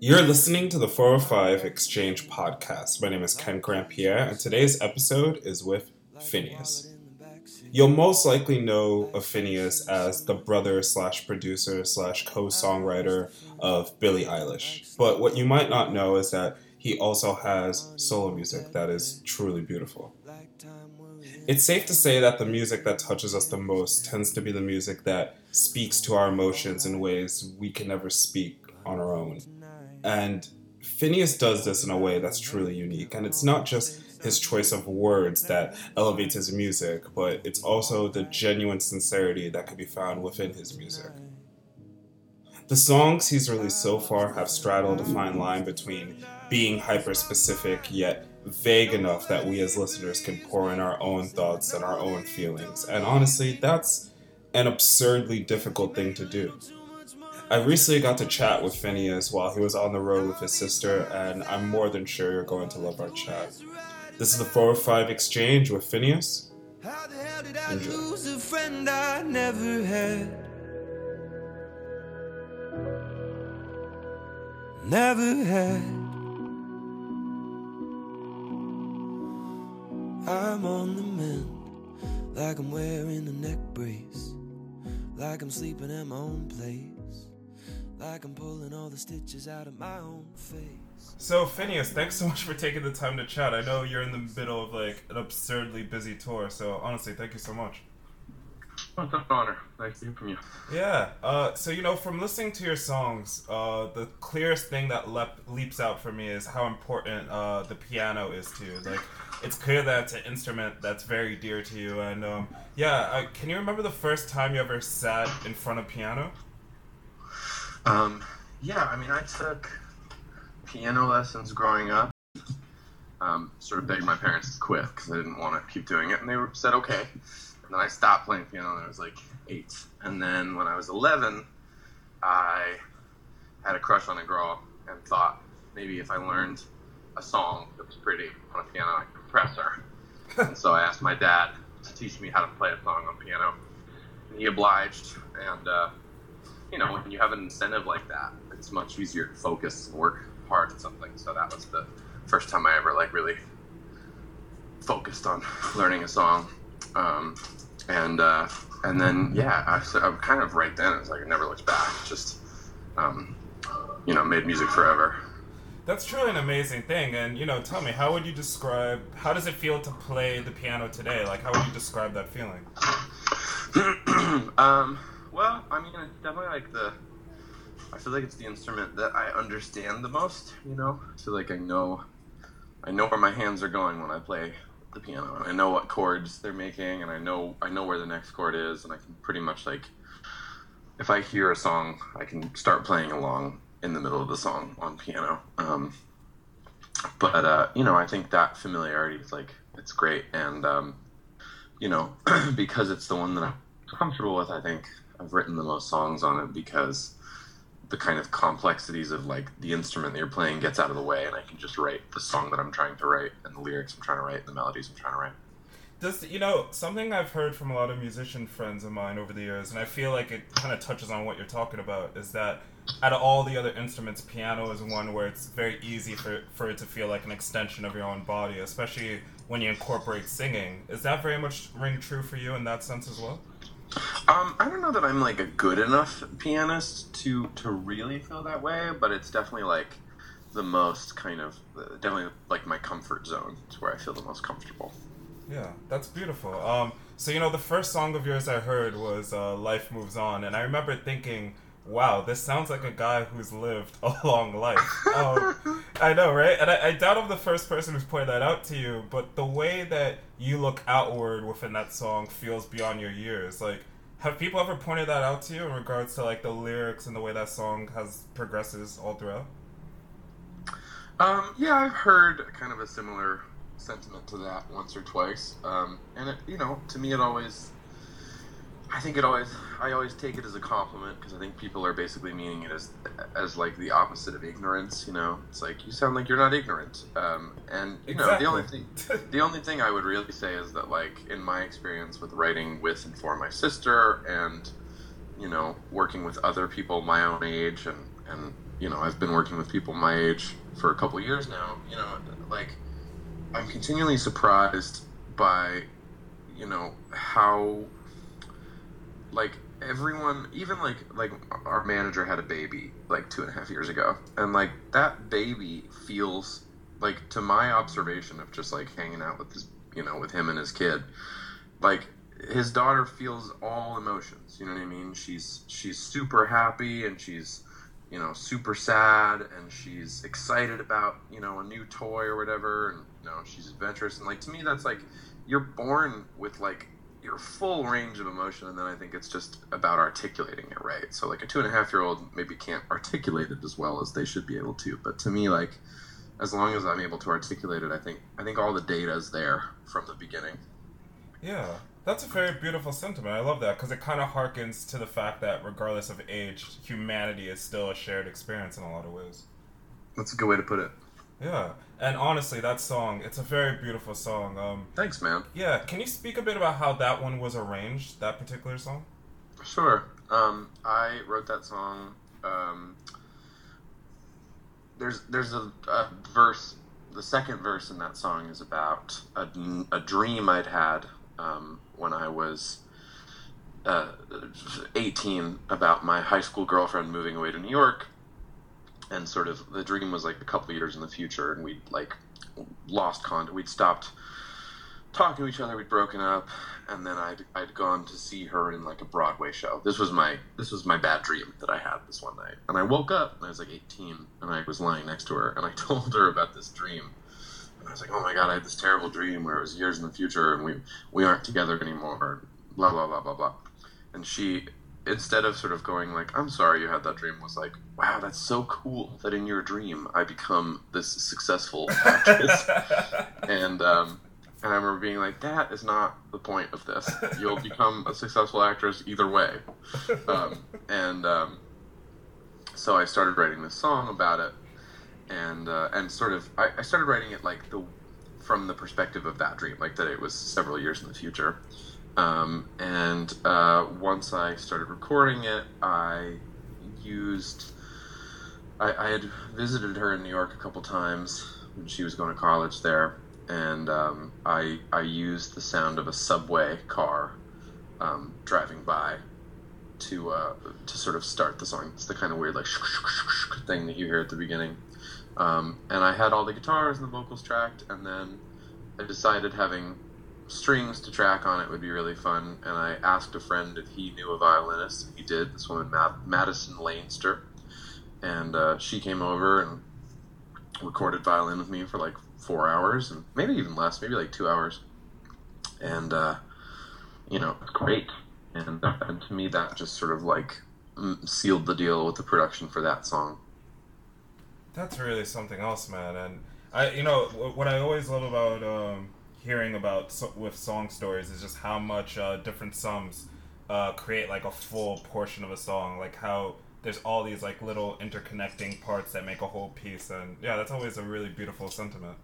You're listening to the 405 Exchange podcast. My name is Ken Grandpierre, and today's episode is with Finneas. You'll most likely know of Finneas as the brother slash producer slash co songwriter of Billie Eilish. But what you might not know is that he also has solo music that is truly beautiful. It's safe to say that the music that touches us the most tends to be the music that speaks to our emotions in ways we can never speak on our own. And Finneas does this in a way that's truly unique. And it's not just his choice of words that elevates his music, but it's also the genuine sincerity that can be found within his music. The songs he's released so far have straddled a fine line between being hyper specific yet vague enough that we as listeners can pour in our own thoughts and our own feelings. And honestly, that's an absurdly difficult thing to do. I recently got to chat with Finneas while he was on the road with his sister, and I'm more than sure you're going to love our chat. This is the 405 Exchange with Finneas. How the hell did I lose a friend I never had? Never had. I'm on the mend, like I'm wearing a neck brace, like I'm sleeping at my own place, like I'm pulling all the stitches out of my own face. So, Finneas, thanks so much for taking the time to chat. I know you're in the middle of like an absurdly busy tour, so honestly, thank you so much. It's an honor. Nice to hear from you. Yeah. Uh, so you know, from listening to your songs, uh, the clearest thing that lep- leaps out for me is how important uh, the piano is to you. Like, it's clear that it's an instrument that's very dear to you. And um, yeah, uh, can you remember the first time you ever sat in front of piano? Um, yeah, I mean, I took piano lessons growing up. Um, sort of begged my parents to quit because I didn't want to keep doing it, and they said okay. And then I stopped playing piano when I was like eight. And then when I was 11, I had a crush on a girl and thought maybe if I learned a song that was pretty on a piano, I could impress her. and so I asked my dad to teach me how to play a song on piano. And he obliged. And, uh, you know, when you have an incentive like that, it's much easier to focus and work hard at something. So that was the first time I ever, like, really focused on learning a song. Um, and uh, and then yeah, I, so I'm kind of right then. It's like I never looked back. Just um, you know, made music forever. That's truly an amazing thing. And you know, tell me, how would you describe? How does it feel to play the piano today? Like, how would you describe that feeling? um, well, I mean, it's definitely like the. I feel like it's the instrument that I understand the most. You know, feel like I know, I know where my hands are going when I play the piano, and I know what chords they're making, and I know I know where the next chord is, and I can pretty much like, if I hear a song, I can start playing along in the middle of the song on piano. Um, but uh, you know, I think that familiarity is like it's great, and um, you know, because it's the one that I'm comfortable with, I think I've written the most songs on it because the kind of complexities of like the instrument that you're playing gets out of the way and I can just write the song that I'm trying to write and the lyrics I'm trying to write and the melodies I'm trying to write. Does you know something I've heard from a lot of musician friends of mine over the years, and I feel like it kind of touches on what you're talking about, is that out of all the other instruments, piano is one where it's very easy for for it to feel like an extension of your own body, especially when you incorporate singing. Is that very much ring true for you in that sense as well? Um, I don't know that I'm like a good enough pianist to to really feel that way, but it's definitely like the most kind of definitely like my comfort zone. It's where I feel the most comfortable. Yeah, that's beautiful. Um, so you know, the first song of yours I heard was uh, "Life Moves On," and I remember thinking, "Wow, this sounds like a guy who's lived a long life." Um, I know, right? And I, I doubt I'm the first person who's pointed that out to you, but the way that you look outward within that song feels beyond your years. Like, have people ever pointed that out to you in regards to like the lyrics and the way that song has progresses all throughout? Um, yeah, I've heard kind of a similar sentiment to that once or twice, um, and it, you know, to me, it always, I think it always, I always take it as a compliment because I think people are basically meaning it as, as like the opposite of ignorance. You know, it's like you sound like you're not ignorant, um, and you know, Exactly. the only thing, the only thing I would really say is that, like, in my experience with writing with and for my sister, and you know, working with other people my own age and and you know I've been working with people my age for a couple years now. You know, like I'm continually surprised by you know how like everyone even like like our manager had a baby like two and a half years ago. And like that baby feels like to my observation of just like hanging out with his you know with him and his kid like his daughter feels all emotions you know what i mean? She's she's super happy and she's you know super sad and she's excited about you know a new toy or whatever and you know she's adventurous. And like to me that's like you're born with like your full range of emotion and then i think it's just about articulating it right. So like a two and a half year old maybe can't articulate it as well as they should be able to but to me like as long as i'm able to articulate it i think i think all the data is there from the beginning. Yeah that's a very beautiful sentiment. I love that because it kind of harkens to the fact that regardless of age humanity is still a shared experience in a lot of ways. That's a good way to put it yeah, and honestly, that song, it's a very beautiful song. Um, Thanks, man. Yeah, can you speak a bit about how that one was arranged, that particular song? Sure. Um, I wrote that song. Um, there's there's a, a, verse. The second verse in that song is about a, a dream I'd had um, when I was uh, 18 about my high school girlfriend moving away to New York and sort of the dream was like a couple years in the future, and we'd like lost contact. We'd stopped talking to each other. We'd broken up, and then I'd I'd gone to see her in like a Broadway show. This was my this was my bad dream that I had this one night, and I woke up and I was like 18, and I was lying next to her, and I told her about this dream. And I was like, "Oh my god, I had this terrible dream where it was years in the future, and we we aren't together anymore." Blah blah blah blah blah. And she instead of sort of going like i'm sorry you had that dream was like wow that's so cool that in your dream i become this successful actress. And um, and i remember being like that is not the point of this. You'll become a successful actress either way. Um, and um, so i started writing this song about it. And uh, and sort of I, I started writing it like the from the perspective of that dream like that it was several years in the future um, and uh, once I started recording it, I used. I, I, had visited her in New York a couple times when she was going to college there, and um, I I used the sound of a subway car um, driving by to uh, to sort of start the song. It's the kind of weird like thing that you hear at the beginning. Um, and I had all the guitars and the vocals tracked, and then I decided having strings to track on it would be really fun. And I asked a friend if he knew a violinist. He did. This woman, Madison Leinster, and uh, she came over and recorded violin with me for like four hours, and maybe even less, maybe like two hours. And uh, you know, it's great. And, and to me, that just sort of like sealed the deal with the production for that song. That's really something else, man. And I, you know, what I always love about um, hearing about so, with song stories is just how much uh, different sums uh, create like a full portion of a song. Like how there's all these like little interconnecting parts that make a whole piece, and yeah, that's always a really beautiful sentiment.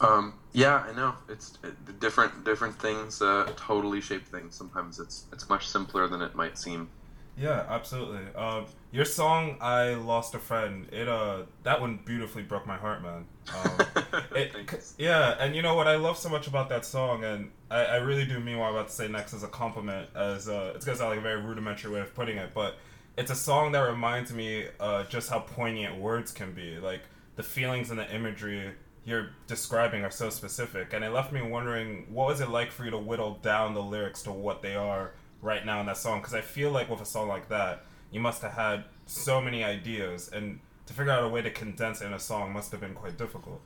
Um, yeah, I know. It's it, different. Different things uh, totally shape things. Sometimes it's it's much simpler than it might seem. Yeah, absolutely. Um, your song "I Lost a Friend," it uh, that one beautifully broke my heart, man. Um, it, yeah, and you know what I love so much about that song, and I, I really do mean what I'm about to say next as a compliment, as uh, it's gonna sound like a very rudimentary way of putting it, but it's a song that reminds me uh, just how poignant words can be. Like the feelings and the imagery you're describing are so specific, and it left me wondering what was it like for you to whittle down the lyrics to what they are right now in that song because I feel like with a song like that, you must have had so many ideas, and to figure out a way to condense in a song must have been quite difficult.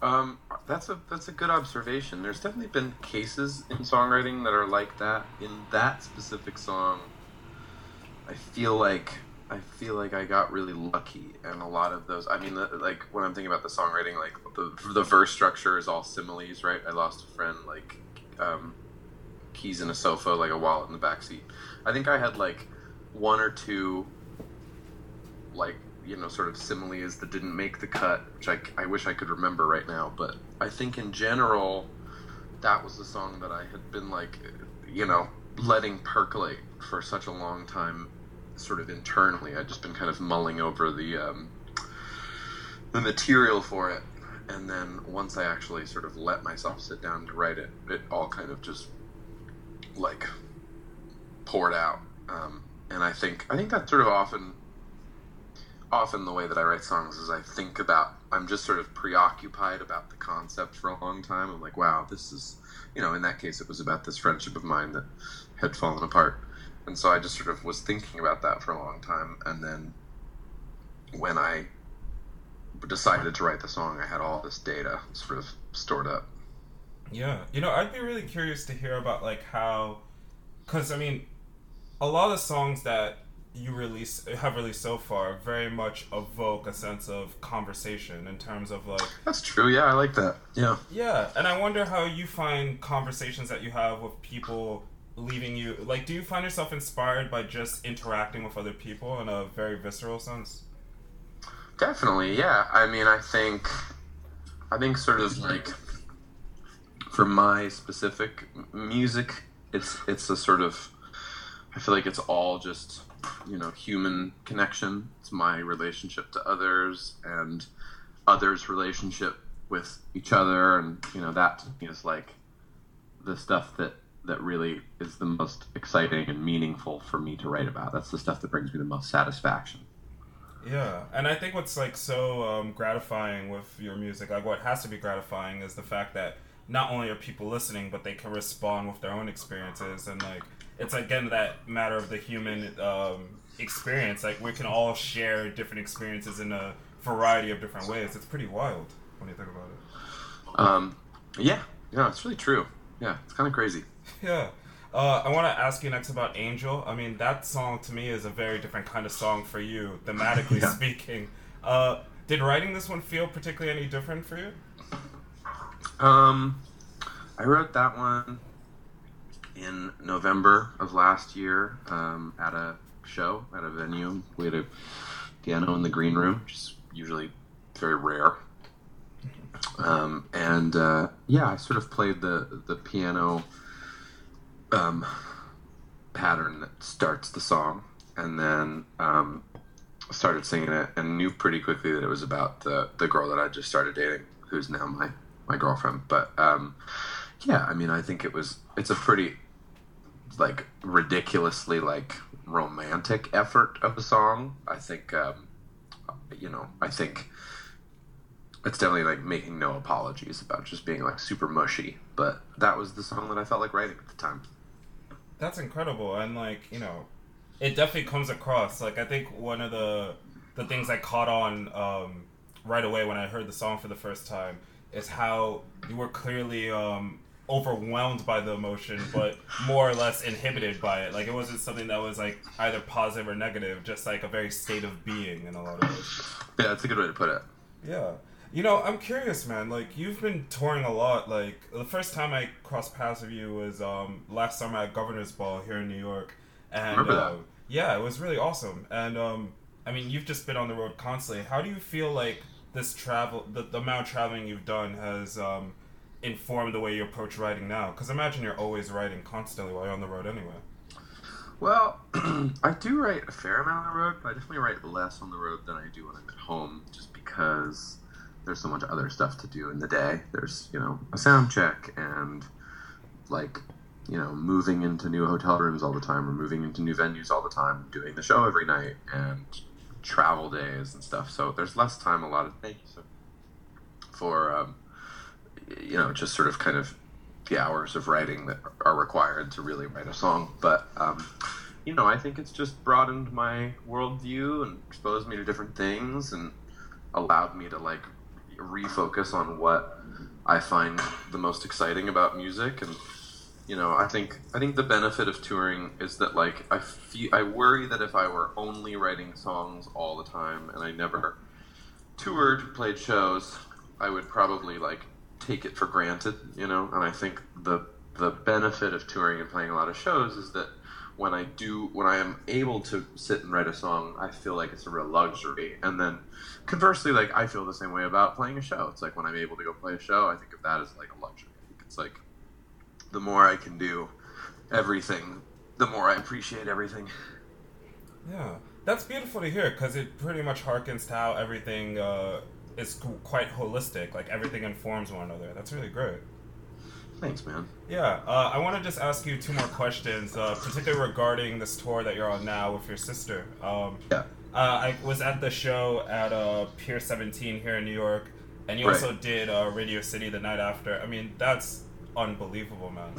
Um, that's a that's a good observation. There's definitely been cases in songwriting that are like that. In that specific song, I feel like I feel like I got really lucky, and a lot of those. I mean, the, like when I'm thinking about the songwriting, like the the verse structure is all similes, right? I lost a friend, like um, keys in a sofa, like a wallet in the back seat. I think I had like one or two, like you know, sort of similes that didn't make the cut, which I, I wish I could remember right now. But I think in general, that was the song that I had been like, you know, letting percolate for such a long time, sort of internally. I'd just been kind of mulling over the um, the material for it, and then once I actually sort of let myself sit down to write it, it all kind of just like poured out. Um, and I think I think that's sort of often often the way that I write songs is I think about I'm just sort of preoccupied about the concept for a long time. I'm like, wow, this is you know, in that case it was about this friendship of mine that had fallen apart. And so I just sort of was thinking about that for a long time and then when I decided to write the song, I had all this data sort of stored up. Yeah, you know, I'd be really curious to hear about like how, because I mean, a lot of the songs that you release have released so far very much evoke a sense of conversation in terms of like that's true. Yeah i like that. Yeah. Yeah and i wonder how you find conversations that you have with people leaving you like do you find yourself inspired by just interacting with other people in a very visceral sense? Definitely yeah. I mean i think i think sort of like for my specific music it's it's a sort of i feel like it's all just you know human connection. It's my relationship to others and others relationship with each other. And you know that is like the stuff that that really is the most exciting and meaningful for me to write about. That's the stuff that brings me the most satisfaction. Yeah. And i think what's like so um, gratifying with your music like what has to be gratifying is the fact that not only are people listening but they can respond with their own experiences and like it's again that matter of the human um, experience. Like we can all share different experiences in a variety of different ways. It's pretty wild when you think about it. Um, yeah, yeah, it's really true. Yeah, it's kind of crazy. Yeah. Uh, I want to ask you next about Angel. I mean, that song to me is a very different kind of song for you, thematically yeah. speaking. Uh, did writing this one feel particularly any different for you? Um, I wrote that one in November of last year um, at a show at a venue. We had a piano in the green room, which is usually very rare. Um, and uh, yeah, I sort of played the the piano um, pattern that starts the song, and then um, started singing it, and knew pretty quickly that it was about the the girl that I just started dating, who's now my my girlfriend. But um, yeah, I mean, I think it was it's a pretty like ridiculously like romantic effort of a song. I think, um, you know, I think it's definitely like making no apologies about just being like super mushy. But that was the song that I felt like writing at the time. That's incredible, and like you know, it definitely comes across. Like I think one of the the things I caught on um, right away when I heard the song for the first time is how you were clearly um, overwhelmed by the emotion, but more or less inhibited by it. Like it wasn't something that was like either positive or negative, just like a very state of being in a lot of ways. Yeah, that's a good way to put it. Yeah. You know, I'm curious, man. Like you've been touring a lot. Like the first time I crossed paths with you was um, last summer at Governor's Ball here in New York, and uh, yeah, it was really awesome. And um, I mean, you've just been on the road constantly. How do you feel like this travel, the, the amount of traveling you've done, has um, inform the way you approach writing now? Because imagine you're always writing constantly while you're on the road anyway. Well, I do write a fair amount on the road, but I definitely write less on the road than I do when I'm at home, just because there's so much other stuff to do in the day. There's, you know, a sound check and like, you know, moving into new hotel rooms all the time or moving into new venues all the time, doing the show every night and travel days and stuff. So there's less time a lot of thank days for um, you know, just sort of kind of the hours of writing that are required to really write a song. But, um, you know, I think it's just broadened my worldview and exposed me to different things and allowed me to like refocus on what I find the most exciting about music. And, you know, I think I think the benefit of touring is that like I feel I worry that if I were only writing songs all the time and I never toured, played shows, I would probably like take it for granted, you know. And I think the the benefit of touring and playing a lot of shows is that when I do, when I am able to sit and write a song, I feel like it's a real luxury. And then conversely, like I feel the same way about playing a show. It's like when I'm able to go play a show, I think of that as like a luxury. It's like the more I can do everything, the more I appreciate everything. Yeah, that's beautiful to hear because it pretty much harkens to how everything uh, is quite holistic. Like everything informs one another. That's really great. Thanks, man. Yeah, uh, I want to just ask you two more questions, uh, particularly regarding this tour that you're on now with your sister. Um, Yeah. uh, I was at the show at uh, Pier 17 here in New York, and you Right. also did uh, Radio City the night after. I mean, that's unbelievable, man.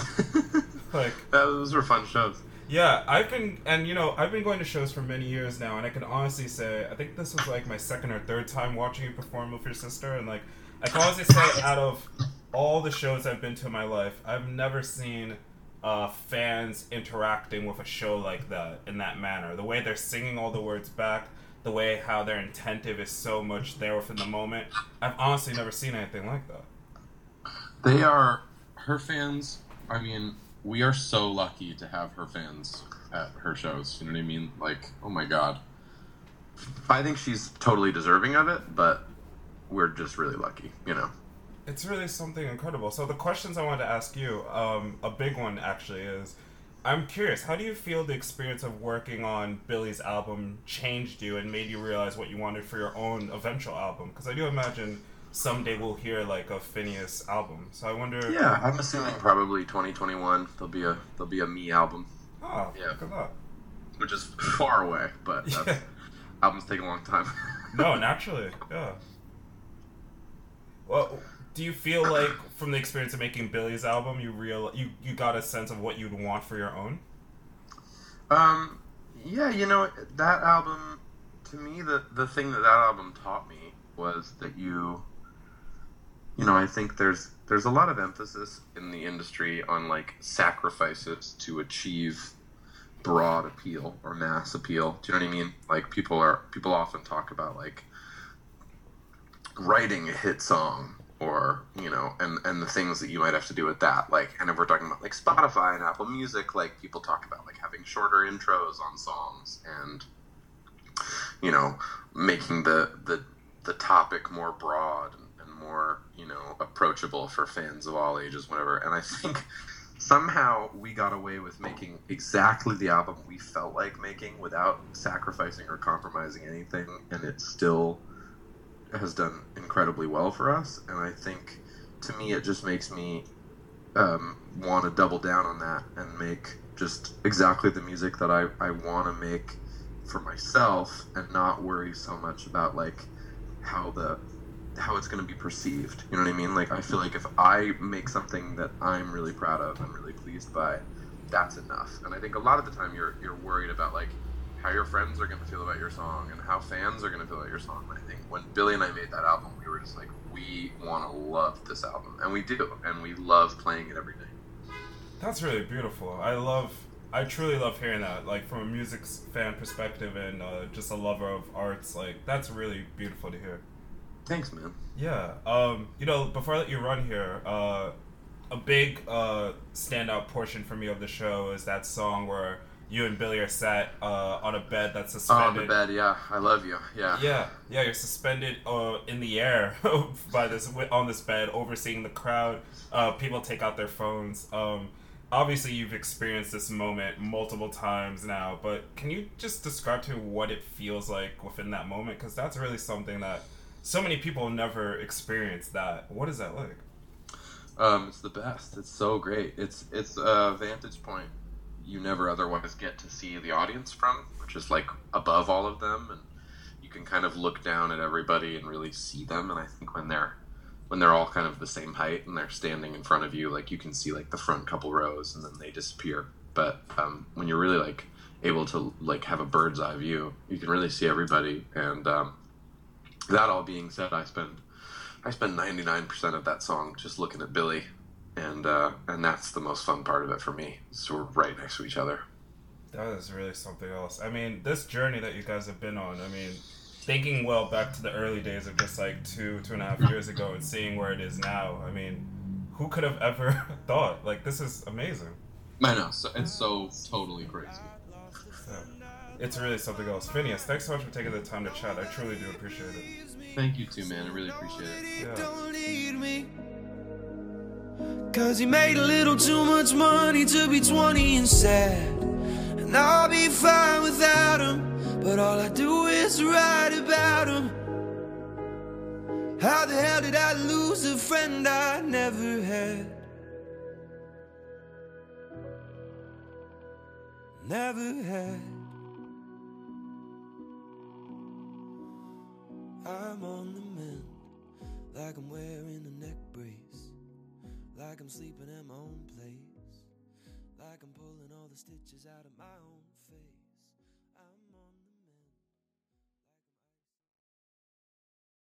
like, Those were fun shows. yeah, I've been, and you know, I've been going to shows for many years now, and I can honestly say, I think this was like my second or third time watching you perform with your sister, and like, I can honestly say, out of all the shows I've been to in my life, I've never seen uh, fans interacting with a show like that in that manner. The way they're singing all the words back, the way how their intentive is so much there within the moment. I've honestly never seen anything like that. They are her fans. I mean, we are so lucky to have her fans at her shows. You know what I mean? Like, oh my god. I think she's totally deserving of it, but we're just really lucky, you know. It's really something incredible. So the questions I wanted to ask you, um, a big one actually is, I'm curious, how do you feel the experience of working on Billie's album changed you and made you realize what you wanted for your own eventual album? Because I do imagine someday we'll hear like a Finneas album. So I wonder. Yeah, I'm assuming probably 2021 there'll be a there'll be a me album, Oh, Yeah. that. which is far away, but Yeah. albums take a long time. No, naturally, yeah. Well, do you feel like from the experience of making Billie's album, you real you you got a sense of what you'd want for your own? Um, yeah, you know that album. To me, the the thing that that album taught me was that you, you know, I think there's there's a lot of emphasis in the industry on like sacrifices to achieve broad appeal or mass appeal. Do you know what I mean? Like people are people often talk about like writing a hit song or you know and and the things that you might have to do with that like and if we're talking about like spotify and apple music like people talk about like having shorter intros on songs and you know making the the the topic more broad and, more you know approachable for fans of all ages whatever. And i think somehow we got away with making exactly the album we felt like making without sacrificing or compromising anything and it still has done incredibly well for us. And i think to me it just makes me um, want to double down on that and make just exactly the music that i, I want to make for myself and not worry so much about like how the how it's going to be perceived you know what i mean like i feel like if i make something that i'm really proud of and really pleased by that's enough and i think a lot of the time you're you're worried about like how your friends are going to feel about your song and how fans are going to feel about your song and i think when billie and i made that album we were just like we want to love this album and we do and we love playing it every day That's really beautiful. I love, I truly love hearing that. Like from a music fan perspective and uh, just a lover of arts, like that's really beautiful to hear. Thanks man Yeah. Um. You know, before I let you run here, uh, a big uh standout portion for me of the show is that song where you and Billie are sat uh on a bed that's suspended. on the bed yeah i love you yeah Yeah, yeah, you're suspended uh, in the air by this on this bed, overseeing the crowd. Uh, people take out their phones. Um, obviously, you've experienced this moment multiple times now, but can you just describe to me what it feels like within that moment? Because that's really something that so many people never experience. That what is that like? Um, it's the best. It's so great. It's it's a vantage point you never otherwise get to see the audience from, which is like above all of them, and you can kind of look down at everybody and really see them. And I think when they're when they're all kind of the same height and they're standing in front of you, like you can see like the front couple rows, and then they disappear. But um, when you're really like able to like have a bird's eye view, you can really see everybody. And um, that all being said, I spend I spend 99% of that song just looking at Billie, and uh, and that's the most fun part of it for me. So we're right next to each other. That is really something else. I mean, this journey that you guys have been on. I mean, thinking well back to the early days of just like two, two and a half years ago, and seeing where it is now. I mean, who could have ever thought? Like, this is amazing. I know. So it's so totally crazy. So, it's really something else. Finneas, thanks so much for taking the time to chat. I truly do appreciate it. Thank you too, man. I really appreciate it. Yeah. Don't need me. Cause he made a little too much money to be 20 and sad. And I'll be fine without him. But all I do is write about him. How the hell did I lose a friend I never had? Never had. I'm on the mend, like I'm wearing a neck brace, like I'm sleeping at my own place, like I'm pulling all the stitches out of my own.